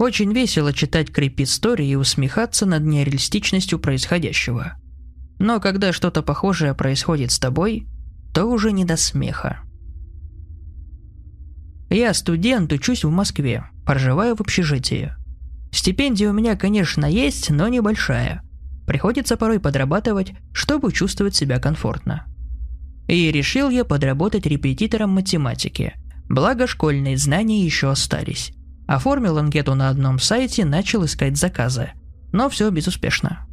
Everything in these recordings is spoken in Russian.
Очень весело читать крип-истории и усмехаться над нереалистичностью происходящего. Но когда что-то похожее происходит с тобой, то уже не до смеха. Я студент, учусь в Москве, проживаю в общежитии. Стипендия у меня, конечно, есть, но небольшая. Приходится порой подрабатывать, чтобы чувствовать себя комфортно. И решил я подработать репетитором математики, благо школьные знания еще остались. Оформил анкету на одном сайте, начал искать заказы. Но все безуспешно.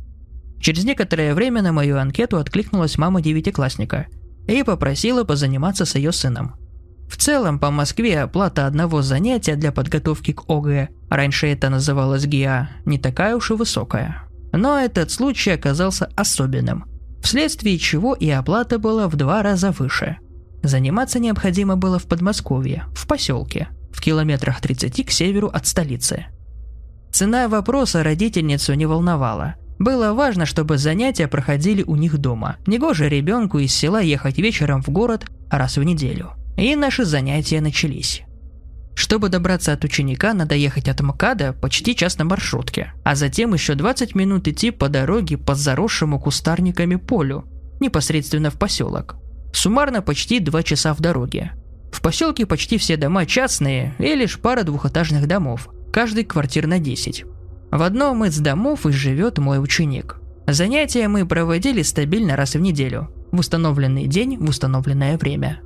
Через некоторое время на мою анкету откликнулась мама девятиклассника и попросила позаниматься с ее сыном. В целом, по Москве оплата одного занятия для подготовки к ОГЭ, раньше это называлось ГИА, не такая уж и высокая. Но этот случай оказался особенным, вследствие чего и оплата была в два раза выше. Заниматься необходимо было в Подмосковье, в поселке – в километрах 30 к северу от столицы. Цена вопроса родительницу не волновала. Было важно, чтобы занятия проходили у них дома. Негоже ребенку из села ехать вечером в город раз в неделю. И наши занятия начались. Чтобы добраться от ученика, надо ехать от МКАДа почти час на маршрутке, а затем еще 20 минут идти по дороге по заросшему кустарниками полю, непосредственно в поселок. Суммарно почти 2 часа в дороге. В поселке почти все дома частные и лишь пара двухэтажных домов, каждый квартир на 10. В одном из домов и живет мой ученик. Занятия мы проводили стабильно раз в неделю, в установленный день, в установленное время.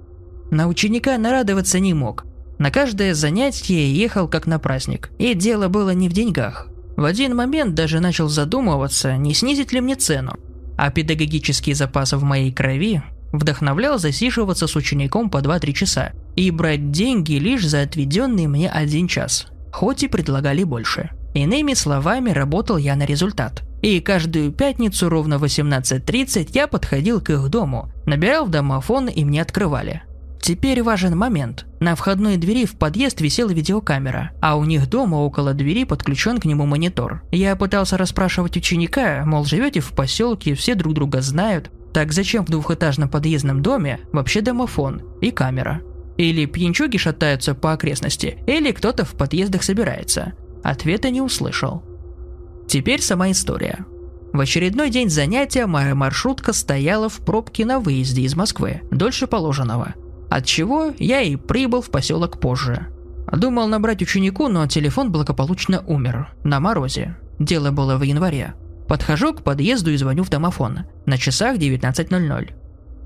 На ученика нарадоваться не мог. На каждое занятие ехал как на праздник, и дело было не в деньгах. В один момент даже начал задумываться, не снизить ли мне цену. А педагогический запас в моей крови Вдохновлял засиживаться с учеником по 2-3 часа и брать деньги лишь за отведенный мне один час, хоть и предлагали больше. Иными словами, работал я на результат. И каждую пятницу ровно в 18.30 я подходил к их дому, набирал в домофон и мне открывали. Теперь важен момент. На входной двери в подъезд висела видеокамера, а у них дома около двери подключен к нему монитор. Я пытался расспрашивать ученика, мол, живете в поселке, все друг друга знают, так зачем в двухэтажном подъездном доме вообще домофон и камера? Или пьянчуги шатаются по окрестности, или кто-то в подъездах собирается. Ответа не услышал. Теперь сама история. В очередной день занятия моя маршрутка стояла в пробке на выезде из Москвы, дольше положенного. От чего я и прибыл в поселок позже. Думал набрать ученику, но телефон благополучно умер. На морозе. Дело было в январе. Подхожу к подъезду и звоню в домофон. На часах 19.00.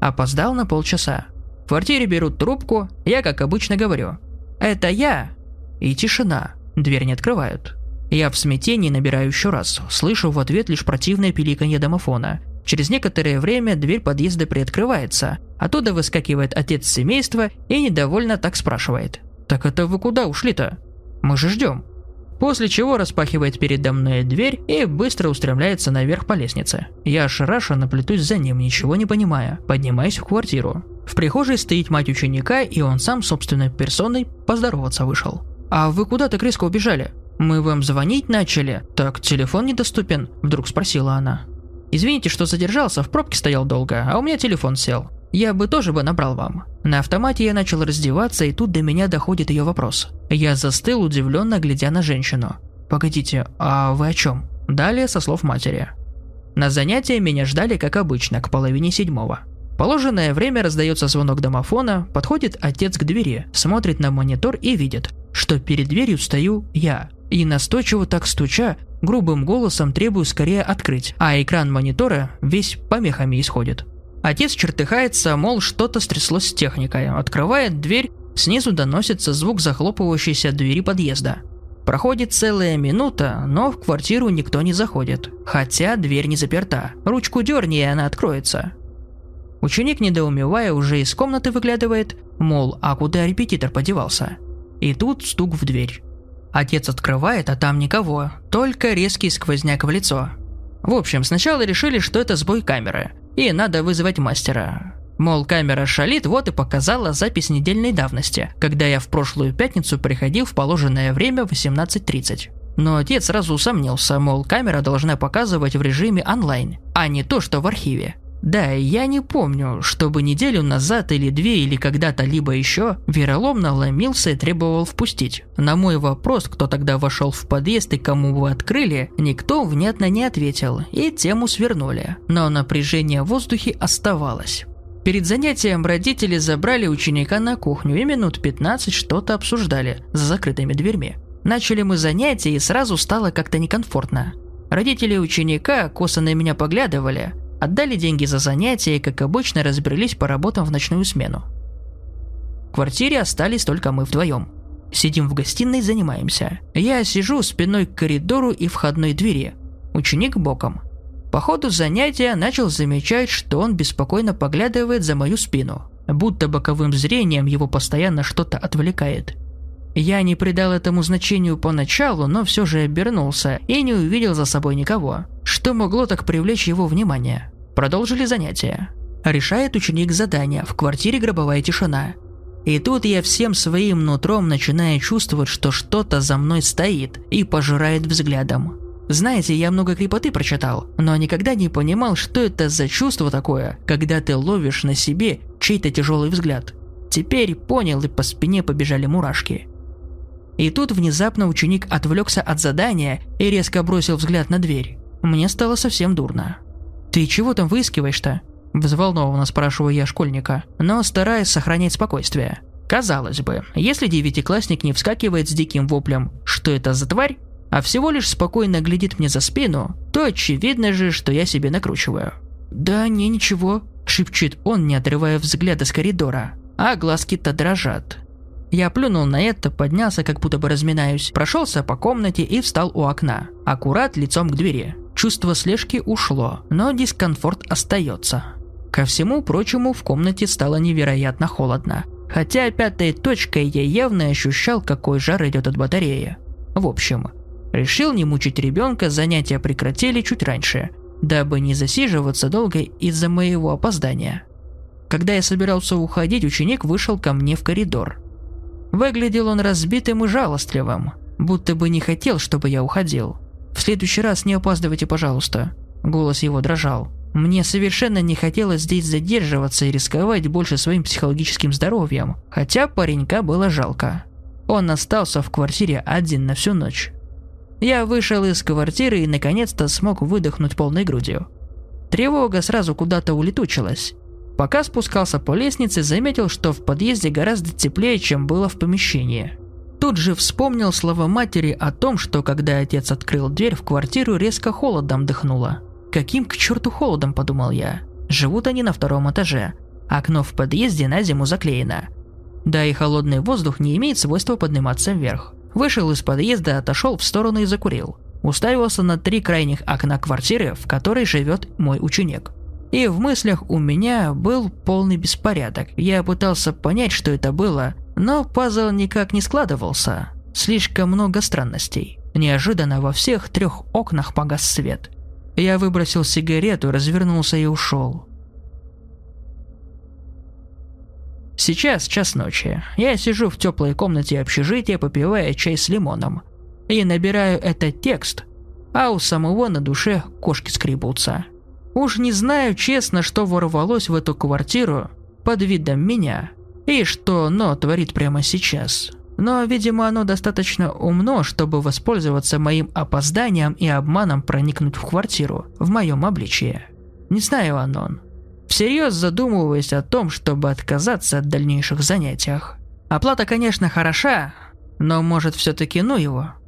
Опоздал на полчаса. В квартире берут трубку, я, как обычно, говорю. «Это я!» И тишина. Дверь не открывают. Я в смятении набираю еще раз. Слышу в ответ лишь противное пиликанье домофона. Через некоторое время дверь подъезда приоткрывается. Оттуда выскакивает отец семейства и недовольно так спрашивает. «Так это вы куда ушли-то? Мы же ждем». После чего распахивает передо мной дверь и быстро устремляется наверх по лестнице. Я ошарашенно плетусь за ним, ничего не понимая, поднимаюсь в квартиру. В прихожей стоит мать ученика, и он сам собственной персоной поздороваться вышел. «А вы куда так резко убежали? Мы вам звонить начали. Так, телефон недоступен», – вдруг спросила она. «Извините, что задержался, в пробке стоял долго, а у меня телефон сел я бы тоже бы набрал вам. На автомате я начал раздеваться, и тут до меня доходит ее вопрос. Я застыл, удивленно глядя на женщину. «Погодите, а вы о чем?» Далее со слов матери. На занятия меня ждали, как обычно, к половине седьмого. Положенное время раздается звонок домофона, подходит отец к двери, смотрит на монитор и видит, что перед дверью стою я. И настойчиво так стуча, грубым голосом требую скорее открыть, а экран монитора весь помехами исходит. Отец чертыхается, мол, что-то стряслось с техникой. Открывает дверь, снизу доносится звук захлопывающейся двери подъезда. Проходит целая минута, но в квартиру никто не заходит. Хотя дверь не заперта. Ручку дерни, и она откроется. Ученик, недоумевая, уже из комнаты выглядывает, мол, а куда репетитор подевался? И тут стук в дверь. Отец открывает, а там никого, только резкий сквозняк в лицо. В общем, сначала решили, что это сбой камеры – и надо вызвать мастера. Мол, камера шалит, вот и показала запись недельной давности, когда я в прошлую пятницу приходил в положенное время в 18.30. Но отец сразу усомнился, мол, камера должна показывать в режиме онлайн, а не то, что в архиве. Да, я не помню, чтобы неделю назад или две или когда-то либо еще вероломно ломился и требовал впустить. На мой вопрос, кто тогда вошел в подъезд и кому вы открыли, никто внятно не ответил, и тему свернули. Но напряжение в воздухе оставалось. Перед занятием родители забрали ученика на кухню и минут 15 что-то обсуждали за закрытыми дверьми. Начали мы занятия и сразу стало как-то некомфортно. Родители ученика косо на меня поглядывали, отдали деньги за занятия и, как обычно, разбрелись по работам в ночную смену. В квартире остались только мы вдвоем. Сидим в гостиной, занимаемся. Я сижу спиной к коридору и входной двери. Ученик боком. По ходу занятия начал замечать, что он беспокойно поглядывает за мою спину, будто боковым зрением его постоянно что-то отвлекает. Я не придал этому значению поначалу, но все же обернулся и не увидел за собой никого. Что могло так привлечь его внимание? Продолжили занятия. Решает ученик задание, в квартире гробовая тишина. И тут я всем своим нутром начинаю чувствовать, что что-то за мной стоит и пожирает взглядом. Знаете, я много крепоты прочитал, но никогда не понимал, что это за чувство такое, когда ты ловишь на себе чей-то тяжелый взгляд. Теперь понял и по спине побежали мурашки. И тут внезапно ученик отвлекся от задания и резко бросил взгляд на дверь. Мне стало совсем дурно. «Ты чего там выискиваешь-то?» Взволнованно спрашиваю я школьника, но стараясь сохранять спокойствие. Казалось бы, если девятиклассник не вскакивает с диким воплем «Что это за тварь?», а всего лишь спокойно глядит мне за спину, то очевидно же, что я себе накручиваю. «Да не ничего», – шепчет он, не отрывая взгляда с коридора, а глазки-то дрожат. Я плюнул на это, поднялся, как будто бы разминаюсь, прошелся по комнате и встал у окна, аккурат лицом к двери. Чувство слежки ушло, но дискомфорт остается. Ко всему прочему, в комнате стало невероятно холодно. Хотя пятой точкой я явно ощущал, какой жар идет от батареи. В общем, Решил не мучить ребенка, занятия прекратили чуть раньше, дабы не засиживаться долго из-за моего опоздания. Когда я собирался уходить, ученик вышел ко мне в коридор. Выглядел он разбитым и жалостливым, будто бы не хотел, чтобы я уходил. «В следующий раз не опаздывайте, пожалуйста», – голос его дрожал. Мне совершенно не хотелось здесь задерживаться и рисковать больше своим психологическим здоровьем, хотя паренька было жалко. Он остался в квартире один на всю ночь. Я вышел из квартиры и наконец-то смог выдохнуть полной грудью. Тревога сразу куда-то улетучилась. Пока спускался по лестнице, заметил, что в подъезде гораздо теплее, чем было в помещении. Тут же вспомнил слова матери о том, что когда отец открыл дверь в квартиру, резко холодом дыхнуло. Каким к черту холодом, подумал я. Живут они на втором этаже. Окно в подъезде на зиму заклеено. Да и холодный воздух не имеет свойства подниматься вверх. Вышел из подъезда, отошел в сторону и закурил. Уставился на три крайних окна квартиры, в которой живет мой ученик. И в мыслях у меня был полный беспорядок. Я пытался понять, что это было, но пазл никак не складывался. Слишком много странностей. Неожиданно во всех трех окнах погас свет. Я выбросил сигарету, развернулся и ушел. Сейчас час ночи. Я сижу в теплой комнате общежития, попивая чай с лимоном. И набираю этот текст, а у самого на душе кошки скребутся. Уж не знаю честно, что ворвалось в эту квартиру под видом меня, и что оно творит прямо сейчас. Но, видимо, оно достаточно умно, чтобы воспользоваться моим опозданием и обманом проникнуть в квартиру в моем обличье. Не знаю, Анон, всерьез задумываясь о том, чтобы отказаться от дальнейших занятиях. Оплата, конечно, хороша, но может все-таки ну его –